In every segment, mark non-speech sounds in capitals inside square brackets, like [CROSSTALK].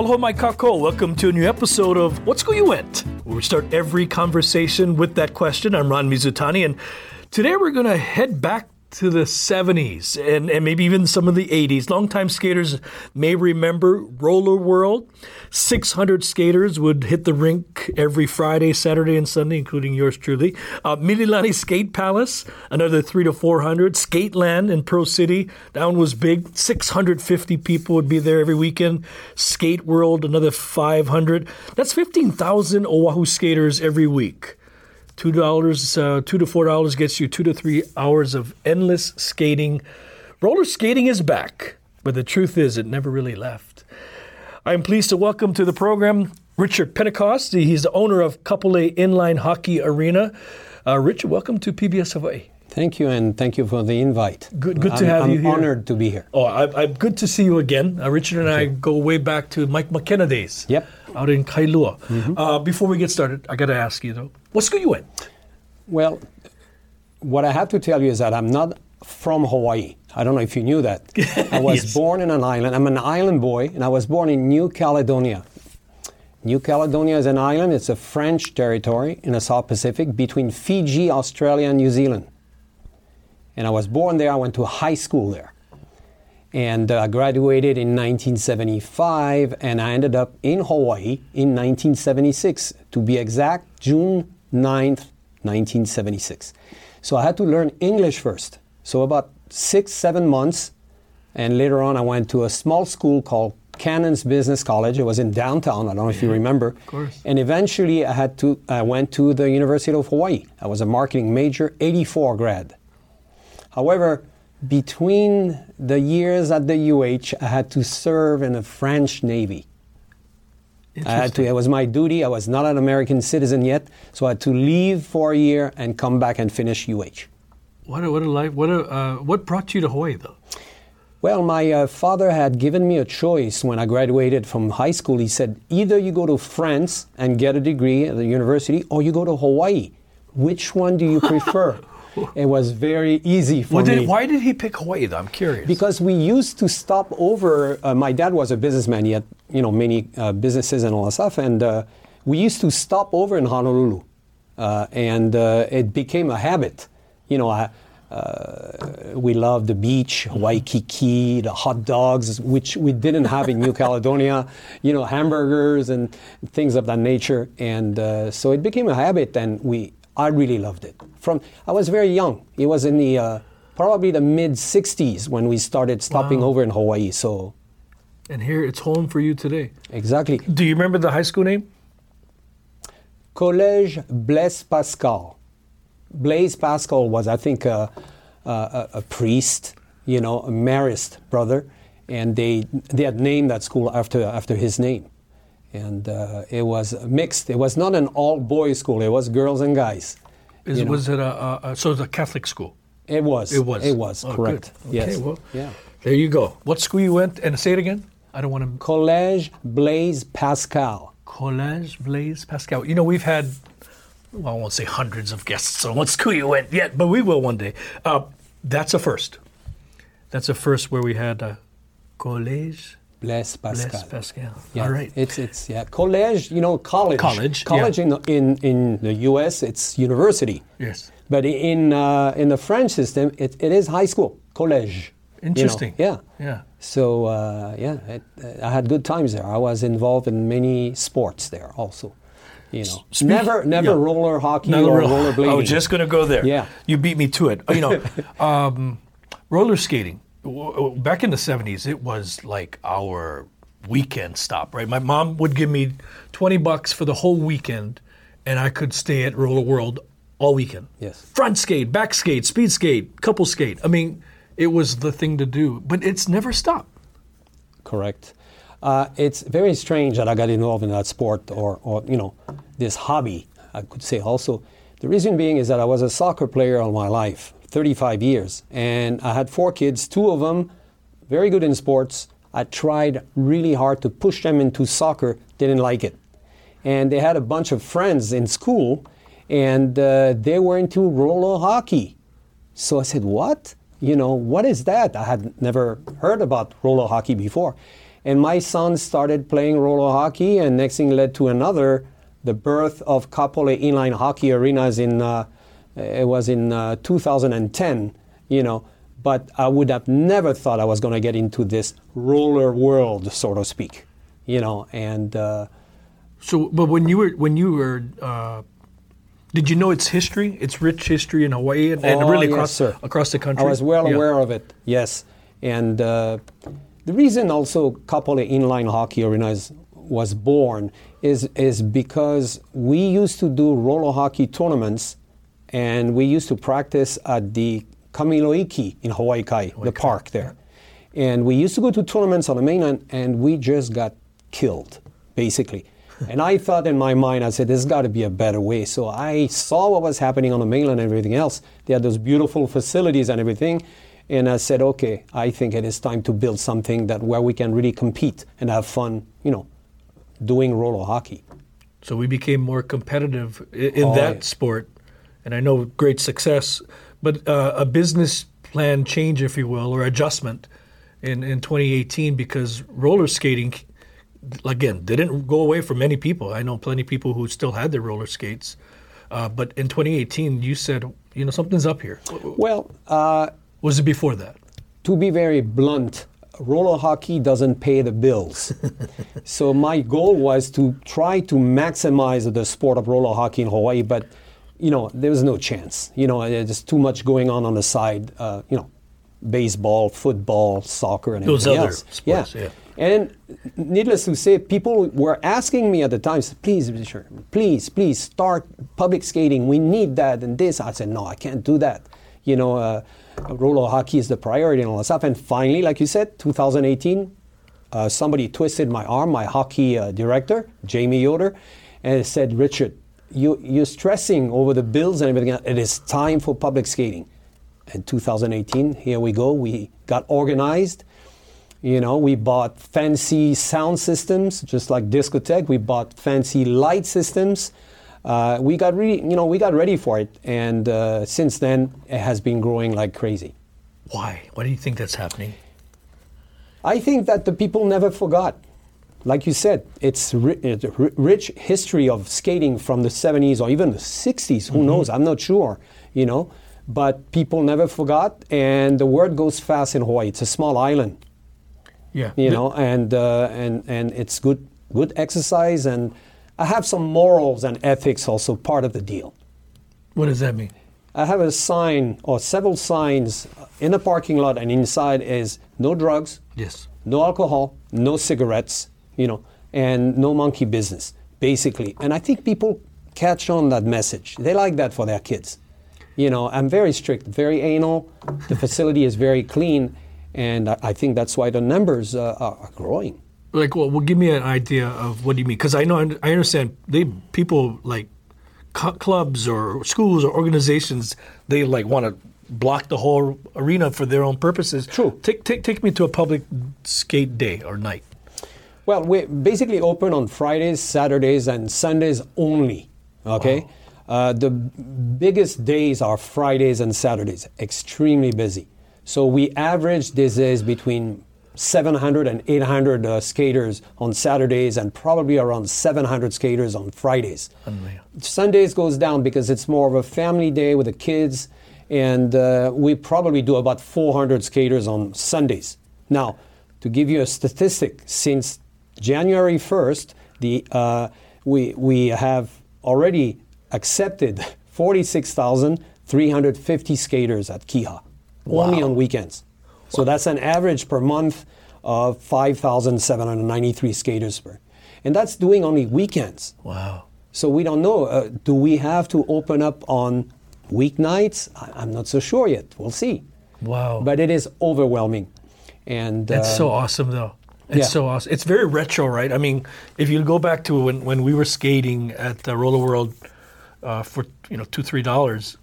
Aloha, my kako. Welcome to a new episode of What School You Went, we start every conversation with that question. I'm Ron Mizutani, and today we're going to head back to the 70s and, and maybe even some of the 80s. Longtime skaters may remember Roller World. 600 skaters would hit the rink every Friday, Saturday, and Sunday, including yours truly. Uh, Mililani Skate Palace, another three to 400. Skateland in Pearl City, that one was big. 650 people would be there every weekend. Skate World, another 500. That's 15,000 Oahu skaters every week. Two dollars, uh, two to four dollars gets you two to three hours of endless skating. Roller skating is back, but the truth is, it never really left. I'm pleased to welcome to the program Richard Pentecost. He's the owner of Kapolei Inline Hockey Arena. Uh, Richard, welcome to PBS Hawaii. Thank you, and thank you for the invite. Good, good I'm, to have you. I'm you here. honored to be here. Oh, I, I'm good to see you again. Uh, Richard and I go way back to Mike McKenna days. Yep. Out in Kailua. Uh, before we get started, I got to ask you though, what school you in? Well, what I have to tell you is that I'm not from Hawaii. I don't know if you knew that. [LAUGHS] I was Yes. born in an island. I'm an island boy, and I was born in New Caledonia. New Caledonia is an island. It's a French territory in the South Pacific between Fiji, Australia, and New Zealand. And I was born there. I went to high school there. And uh, I graduated in 1975, and I ended up in Hawaii in 1976. To be exact, June 9th, 1976. So I had to learn English first. So about six, seven months, and later on I went to a small school called Cannon's Business College. It was in downtown. I don't know if you remember. Of course. And eventually I had to. I went to the University of Hawaii. I was a marketing major, 84 grad. However, between the years at the UH, I had to serve in the French Navy. I had to, it was my duty. I was not an American citizen yet, so I had to leave for a year and come back and finish UH. What a, what a life! What a uh, what brought you to Hawaii though? Well, my uh, father had given me a choice when I graduated from high school. He said, either you go to France and get a degree at the university, or you go to Hawaii. Which one do you [LAUGHS] prefer? [LAUGHS] it was very easy for me. why did he pick Hawaii though? I'm curious. Because we used to stop over. Uh, my dad was a businessman. He had, you know, many uh, businesses and all that stuff. And uh, we used to stop over in Honolulu, uh, and uh, it became a habit. You know, I, uh, we loved the beach, Waikiki, the hot dogs, which we didn't have in New Caledonia. [LAUGHS] You know, hamburgers and things of that nature. And uh, so it became a habit, and we. I really loved it. From I was very young. It was in the uh, probably the mid 60s when we started stopping Wow. over in Hawaii. So, and here it's home for you today. exactly. Do you remember the high school name? Collège Blaise Pascal. Blaise Pascal was, I think, a, a, a- a priest, you know, a Marist brother, and they, they had named that school after, after his name. And uh, it was mixed. It was not an all boys school, it was girls and guys. Is, you know. was it a, a, a so it's a Catholic school? It was. It was. It was, Oh, correct. good. Yes. Okay, well, yeah. There you go. What school you went? And say it again. I don't want to. Collège Blaise Pascal. Collège Blaise Pascal. You know, we've had, well, I won't say hundreds of guests on what school you went yet, but we will one day. Uh, that's a first. That's a first where we had a Collège Blaise Pascal. Blaise Pascal. Yeah, All right. It's it's yeah college. You know college. College, College yeah. in the, in in the U.S. It's university, yes. but in uh, in the French system it, it is high school college. you know. Interesting. Yeah. Yeah. So uh, yeah, it, uh, I had good times there. I was involved in many sports there also. You know, never never yeah. roller hockey Another or roll- roller blading. I was just going to go there. Yeah. You beat me to it. You know, [LAUGHS] um, roller skating. Back in the 70s, it was like our weekend stop, right? My mom would give me 20 bucks for the whole weekend, and I could stay at Roller World all weekend. Yes. Front skate, back skate, speed skate, couple skate. I mean, it was the thing to do, but it's never stopped. Correct. Uh, it's very strange that I got involved in that sport or, or you know, this hobby. I could say also. The reason being is that I was a soccer player all my life, 35 years, and I had four kids, two of them very good in sports. I tried really hard to push them into soccer, didn't like it. And they had a bunch of friends in school, and uh, they were into roller hockey. So I said, What? You know, what is that? I had never heard about roller hockey before. And my son started playing roller hockey, and next thing led to another, the birth of Kapolei Inline Hockey Arenas in, uh, it was in uh, 2010, you know. But I would have never thought I was going to get into this roller world, so to speak, you know. And uh, so, but when you were when you were uh, did you know its history, its rich history in Hawaii and, and Oh, really across sir. across the country? I was well Yeah. aware of it, yes. And uh, the reason also Kapolei Inline Hockey Arenas was born is, is because we used to do roller hockey tournaments and we used to practice at the Kamiloiki in Hawaii Kai, the park there. And we used to go to tournaments on the mainland and we just got killed, basically. and I thought in my mind, I said, there's got to be a better way. So I saw what was happening on the mainland and everything else. They had those beautiful facilities and everything. And I said, okay, I think it is time to build something that where we can really compete and have fun, you know, doing roller hockey. So we became more competitive i- in Oh, that yeah. sport, and I know great success. But uh, a business plan change, if you will, or adjustment in, in 2018 because roller skating, again, didn't go away for many people. I know plenty of people who still had their roller skates. Uh, but in 2018, you said, you know, something's up here. Well, uh, Was it before that? to be very blunt, roller hockey doesn't pay the bills. [LAUGHS] so my goal was to try to maximize the sport of roller hockey in Hawaii, but you know there was no chance. You know, there's too much going on on the side. Uh, you know, baseball, football, soccer, and Those everything other else. sports, yeah. And needless to say, people were asking me at the time, please, Richard, please, please start public skating. We need that and this. I said, no, I can't do that. You know, uh, roller hockey is the priority and all that stuff. And finally, like you said, 2018, uh, somebody twisted my arm, my hockey uh, director, Jamie Yoder, and said, Richard, you, you're stressing over the bills and everything. else. It is time for public skating. In 2018, here we go. We got organized. You know, we bought fancy sound systems, just like discotheque. We bought fancy light systems. Uh, we got really, you know, we got ready for it, and uh, since then it has been growing like crazy. Why? Why do you think that's happening? I think that the people never forgot. Like you said, it's, ri- uh, a rich history of skating from the 70s or even the 60s. Who mm-hmm. knows? I'm not sure, you know. But people never forgot, and the word goes fast in Hawaii. It's a small island. Yeah. you know, and uh, and and it's good good exercise, and I have some morals and ethics also part of the deal. What does that mean? I have a sign or several signs uh, in the parking lot, and inside is no drugs, Yes. no alcohol, no cigarettes, you know, and no monkey business, basically. And I think people catch on that message. They like that for their kids. You know, I'm very strict, very anal. The facility is very clean, and I, I think that's why the numbers uh, are, are growing. Like, well, well, give me an idea of what do you mean? Because I know I understand they people like cu- clubs or schools or organizations they like want to block the whole arena for their own purposes. True. Take take take me to a public skate day or night. Well, we're basically open on Fridays, Saturdays, and Sundays only. Okay? Uh, the biggest days are Fridays and Saturdays, extremely busy. So we average these days between 700 and 800 uh, skaters on Saturdays and probably around 700 skaters on Fridays. Unreal. Sundays goes down because it's more of a family day with the kids, and uh, we probably do about 400 skaters on Sundays. Now, to give you a statistic, since January 1st, the, uh, we, we have already accepted 46,350 skaters at Kiha, only on weekends. So that's an average per month of 5,793 skaters per. And that's doing only weekends. Wow. So we don't know. Uh, do we have to open up on weeknights? I, I'm not so sure yet. We'll see. Wow. But it is overwhelming, and That's uh, so awesome, though. It's yeah. so awesome. It's very retro, right? I mean, if you go back to when, when we were skating at the Roller World uh, for you know two three dollars,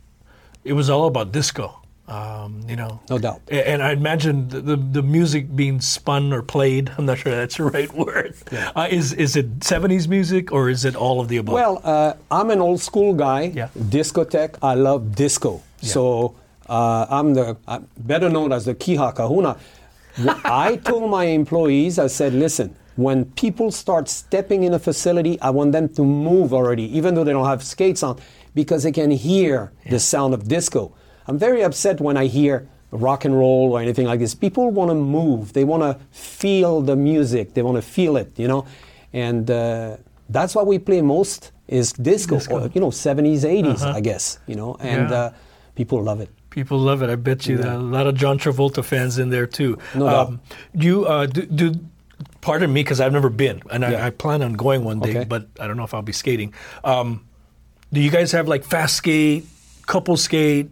it was all about disco. Um, you know, No doubt. And I imagine the, the the music being spun or played. I'm not sure that's the [LAUGHS] right word. Uh, is is it 70s music or is it all of the above? Well, uh, I'm an old school guy. Yeah. Discotheque. I love disco. So uh, I'm the I'm better known as the Kiha Kahuna. I told my employees, I said, listen, when people start stepping in a facility, I want them to move already, even though they don't have skates on, because they can hear the sound of disco. I'm very upset when I hear rock and roll or anything like this. People want to move. They want to feel the music. They want to feel it, you know. And uh, that's what we play most is disco, Disco. or, you know, 70s, 80s, I guess, you know. And Yeah. uh, people love it. People love it. I bet you there are a lot of John Travolta fans in there too. No doubt. you uh, do, do. Pardon me, because I've never been, and Yeah. I, I plan on going one day, Okay. but I don't know if I'll be skating. Um, do you guys have like fast skate, couple skate,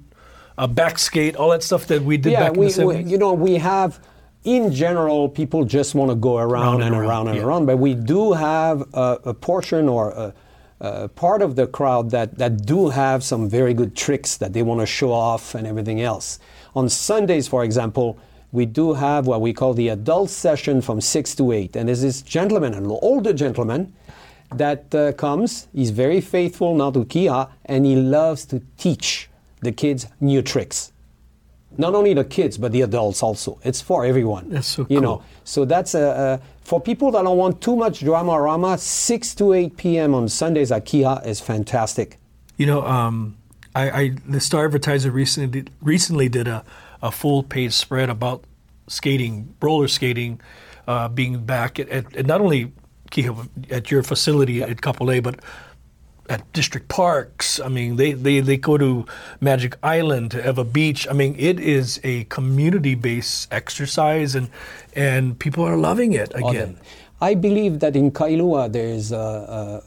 uh, back skate, all that stuff that we did yeah, back we, in the we, seventies? you know, we have, in general, people just want to go around, and around, and yeah. around, but we do have a, a portion or a, a part of the crowd that, that do have some very good tricks that they want to show off and everything else. On Sundays, for example, we do have what we call the adult session from 6 to 8. And there's this gentleman, an older gentleman, that uh, comes. He's very faithful now to Kiha, and he loves to teach the kids new tricks not only the kids but the adults also. It's for everyone. That's so you cool. know so that's a, uh for people that don't want too much drama rama 6 to 8 p.m on sundays at kiha is fantastic. You know, um, I, I the Star Advertiser recently recently did a, a full page spread about skating, roller skating, uh, being back at, at, at not only Kiha, at your facility at Kapolei, but at district parks. I mean, they, they, they go to Magic Island, to Ewa Beach. I mean, it is a community based exercise, and and people are loving it again. i believe that in kailua there is a,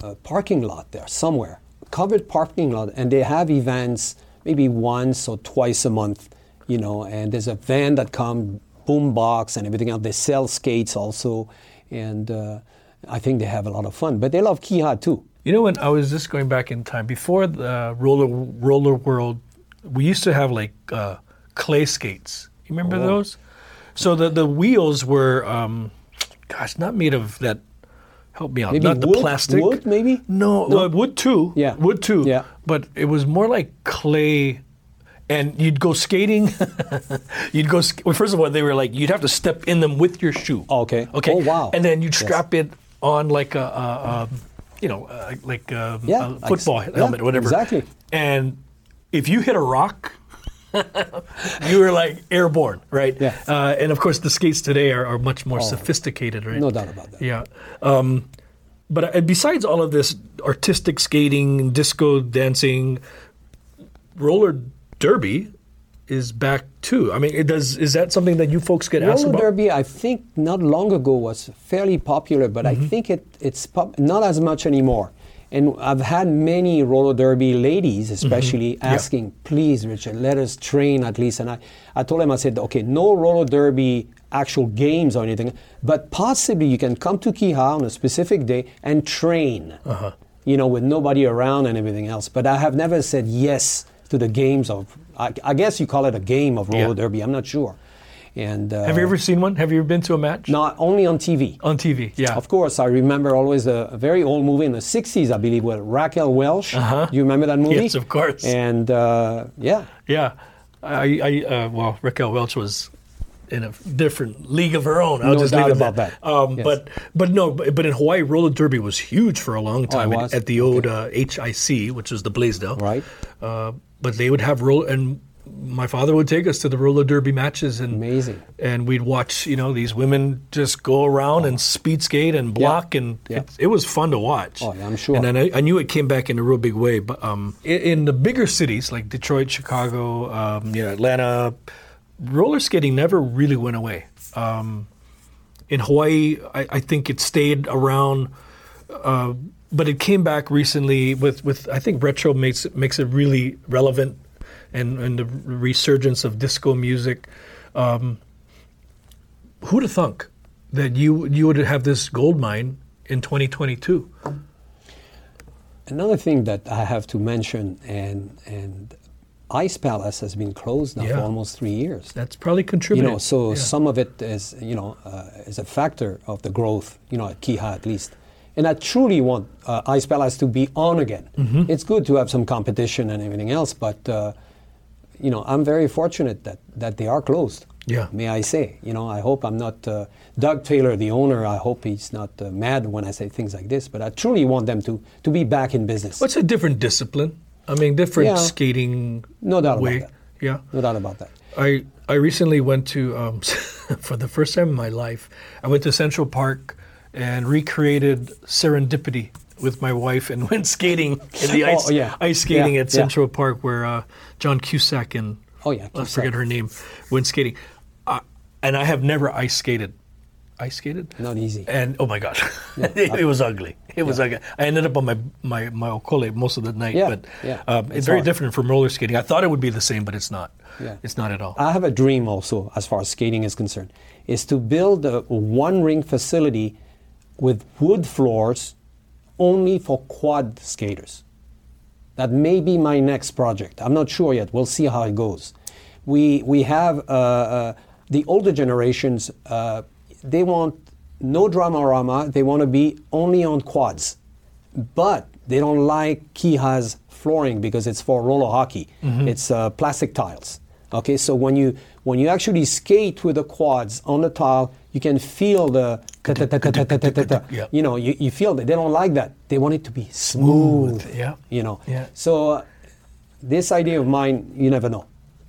a, a parking lot there somewhere covered parking lot and they have events maybe once or twice a month you know and there's a van that come boom box and everything else they sell skates also and uh, i think they have a lot of fun but they love kiha too You know, when I was just going back in time before the roller roller world, we used to have like uh, clay skates. You remember Oh. those? So the the wheels were, um, gosh, not made of that. Help me out. Maybe not the wood- plastic. wood, maybe? No, No. well, wood too. Yeah. wood too. Yeah. but it was more like clay. And you'd go skating. [LAUGHS] you'd go. Well, first of all, they were like you'd have to step in them with your shoe. Okay. Okay. Oh, wow. And then you'd Yes. strap it on like a, a, a you know, uh, like um, Yeah, a like- football yeah, helmet, whatever. exactly. And if you hit a rock, [LAUGHS] you were like airborne, right? Yeah. Oh. Uh, and of course, the skates today are, are much more sophisticated, right? no doubt about that Yeah. Um, but uh, besides all of this artistic skating, disco dancing, roller derby is back too. I mean, it does. Is that something that you folks get asked Roller about? derby, I think not long ago was fairly popular, but Mm-hmm. I think it, it's pop- not as much anymore. And I've had many roller derby ladies, especially, Mm-hmm. Yeah. asking, please, Richard, let us train at least. And I, I told them, I said, okay, no roller derby actual games or anything, but possibly you can come to Kiha on a specific day and train, Uh-huh. you know, with nobody around and everything else. But I have never said yes to the games of, I, I guess you call it a game of roller Yeah. derby, I'm not sure. And uh, Have you ever seen one? Have you ever been to a match? not only on TV. On TV, yeah. Of course, I remember always a, a very old movie in the 60s, I believe, with Raquel Welch. Uh-huh. Do you remember that movie? Yes, of course. And uh, yeah, Yeah, I, I uh, well, Raquel Welch was in a different league of her own. I'll No just doubt leave it about at that. Um, Yes. But but no, but, but in Hawaii, roller derby was huge for a long time Oh, it at- was? at the old uh, HIC, which was the Blaisdell. Right. Uh, but they would have roll and. My father would take us to the roller derby matches, and Amazing. and we'd watch, you know, these women just go around and speed skate and block, and Yeah. It, it was fun to watch. Oh, yeah, I'm sure. And then I, I knew it came back in a real big way. But um, in, in the bigger cities like Detroit, Chicago, um, you know, Atlanta, roller skating never really went away. Um, in Hawaii, I, I think it stayed around, uh, but it came back recently with, with I think retro makes it, makes it really relevant, and and the resurgence of disco music. Um, who'd have thunk that you you would have this gold mine in 2022? Another thing that I have to mention, and and Ice Palace has been closed now Yeah. for almost three years. That's probably You contributing. know, so Yeah. some of it is you know uh, is a factor of the growth. You know, at Kiha at least. And I truly want uh, Ice Palace to be on again. Mm-hmm. It's good to have some competition and everything else, but uh, you know, I'm very fortunate that that they are closed. Yeah. May I say? You know, I hope I'm not uh, Doug Taylor, the owner. I hope he's not uh, mad when I say things like this. But I truly want them to to be back in business. What's a different discipline? I mean, different Yeah. skating No doubt about that. Yeah. No doubt about that. I I recently went to um, [LAUGHS] for the first time in my life. I went to Central Park and recreated Serendipity with my wife and [LAUGHS] went skating in the Oh, ice yeah. ice skating Yeah, at yeah. Central Park where uh, John Cusack and Oh, yeah, I Cusack. forget her name went skating, uh, and I have never ice skated. Ice skated? Not easy. And oh my god, [LAUGHS] it, it was ugly. It was ugly. I ended up on my my my okole most of the night, Yeah, but yeah. um, it's, It's very hard. different from roller skating. I thought it would be the same, but it's not. Yeah. It's not at all. I have a dream also, as far as skating is concerned, is to build a one ring facility with wood floors only for quad skaters. That may be my next project. I'm not sure yet. We'll see how it goes. We, we have uh, uh, the older generations, uh, they want no drama-rama, they want to be only on quads. But they don't like Kiha's flooring because it's for roller hockey. It's uh, plastic tiles. Okay, so when you when you actually skate with the quads on the tile, you can feel the. You know you, you feel that they don't like that. They want it to be smooth. Smooth, yeah. You know. Yeah. So uh, this idea of mine, you never know.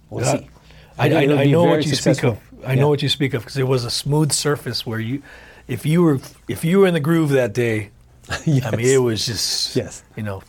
We'll Yeah. see. I, I, it'll I know what you successful. speak of. I know what you speak of because it was a smooth surface where you, if you were if you were in the groove that day, yes. I mean it was just Yes. you know,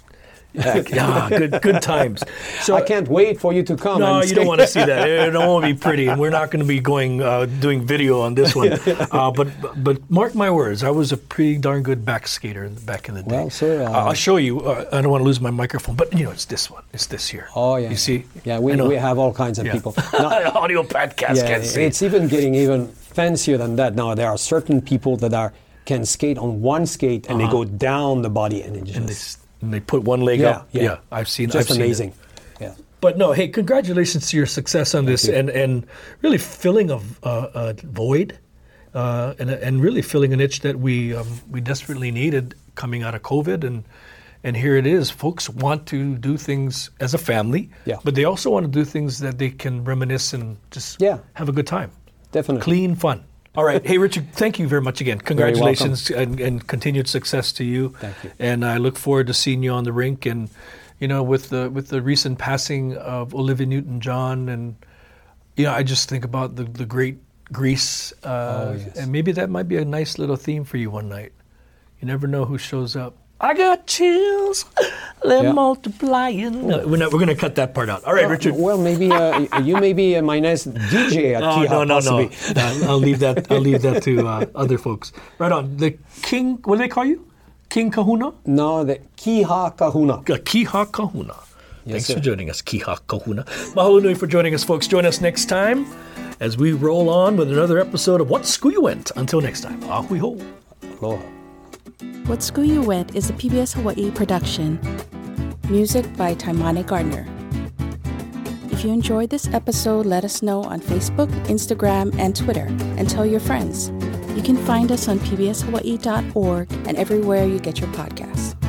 yeah, good good times. So [LAUGHS] I can't wait for you to come. No, you don't want to see that. [LAUGHS] It to be pretty, and we're not going to be going uh, doing video on this one. [LAUGHS] Uh, but but mark my words, I was a pretty darn good back skater back in the day. Well, sir, uh, I'll show you. Uh, I don't want to lose my microphone, but you know, it's this one. It's this here. Oh yeah. You see? Yeah, we, we have all kinds of Yeah. people. Now, Audio podcast yeah, can't see. it's even getting even fancier than that. Now there are certain people that are can skate on one skate and they go down the body and it just Uh-huh. And they, s- and they put one leg yeah, up. yeah, yeah. I've seen. just I've seen it. amazing. Yeah. But no, hey, congratulations to your success on this, and and really filling a, a, a void, uh, and and really filling an itch that we um, we desperately needed coming out of COVID, and and here it is. Folks want to do things as a family, Yeah. but they also want to do things that they can reminisce and just Yeah. have a good time, Definitely. clean fun. All right, hey Richard, thank you very much again. Congratulations and, and continued success to you. Thank you. And I look forward to seeing you on the rink and you know with the with the recent passing of Olivia Newton-John and you know I just think about the the great Grease uh, Oh, yes. and maybe that might be a nice little theme for you one night. You never know who shows up. I got chills, they're Yeah. multiplying. No, we're not. We're going to cut that part out. All right, Richard. Well, maybe uh, you may be uh, my next DJ at [LAUGHS] Oh, Kiha, no, no, possibly. no. Uh, I'll leave that. I'll leave that to uh, other folks. Right on. The King. What do they call you? King Kahuna. No, the Kiha Kahuna. Kiha Kahuna. Thanks sir. for joining us, Kiha Kahuna. Mahalo nui for joining us, folks. Join us next time as we roll on with another episode of What School You Went. Until next time, ahui ho. Aloha. What School You Went is a PBS Hawaii production. Music by Taimane Gardner. If you enjoyed this episode, let us know on Facebook, Instagram, and Twitter, and tell your friends. You can find us on pbshawaii.org and everywhere you get your podcasts.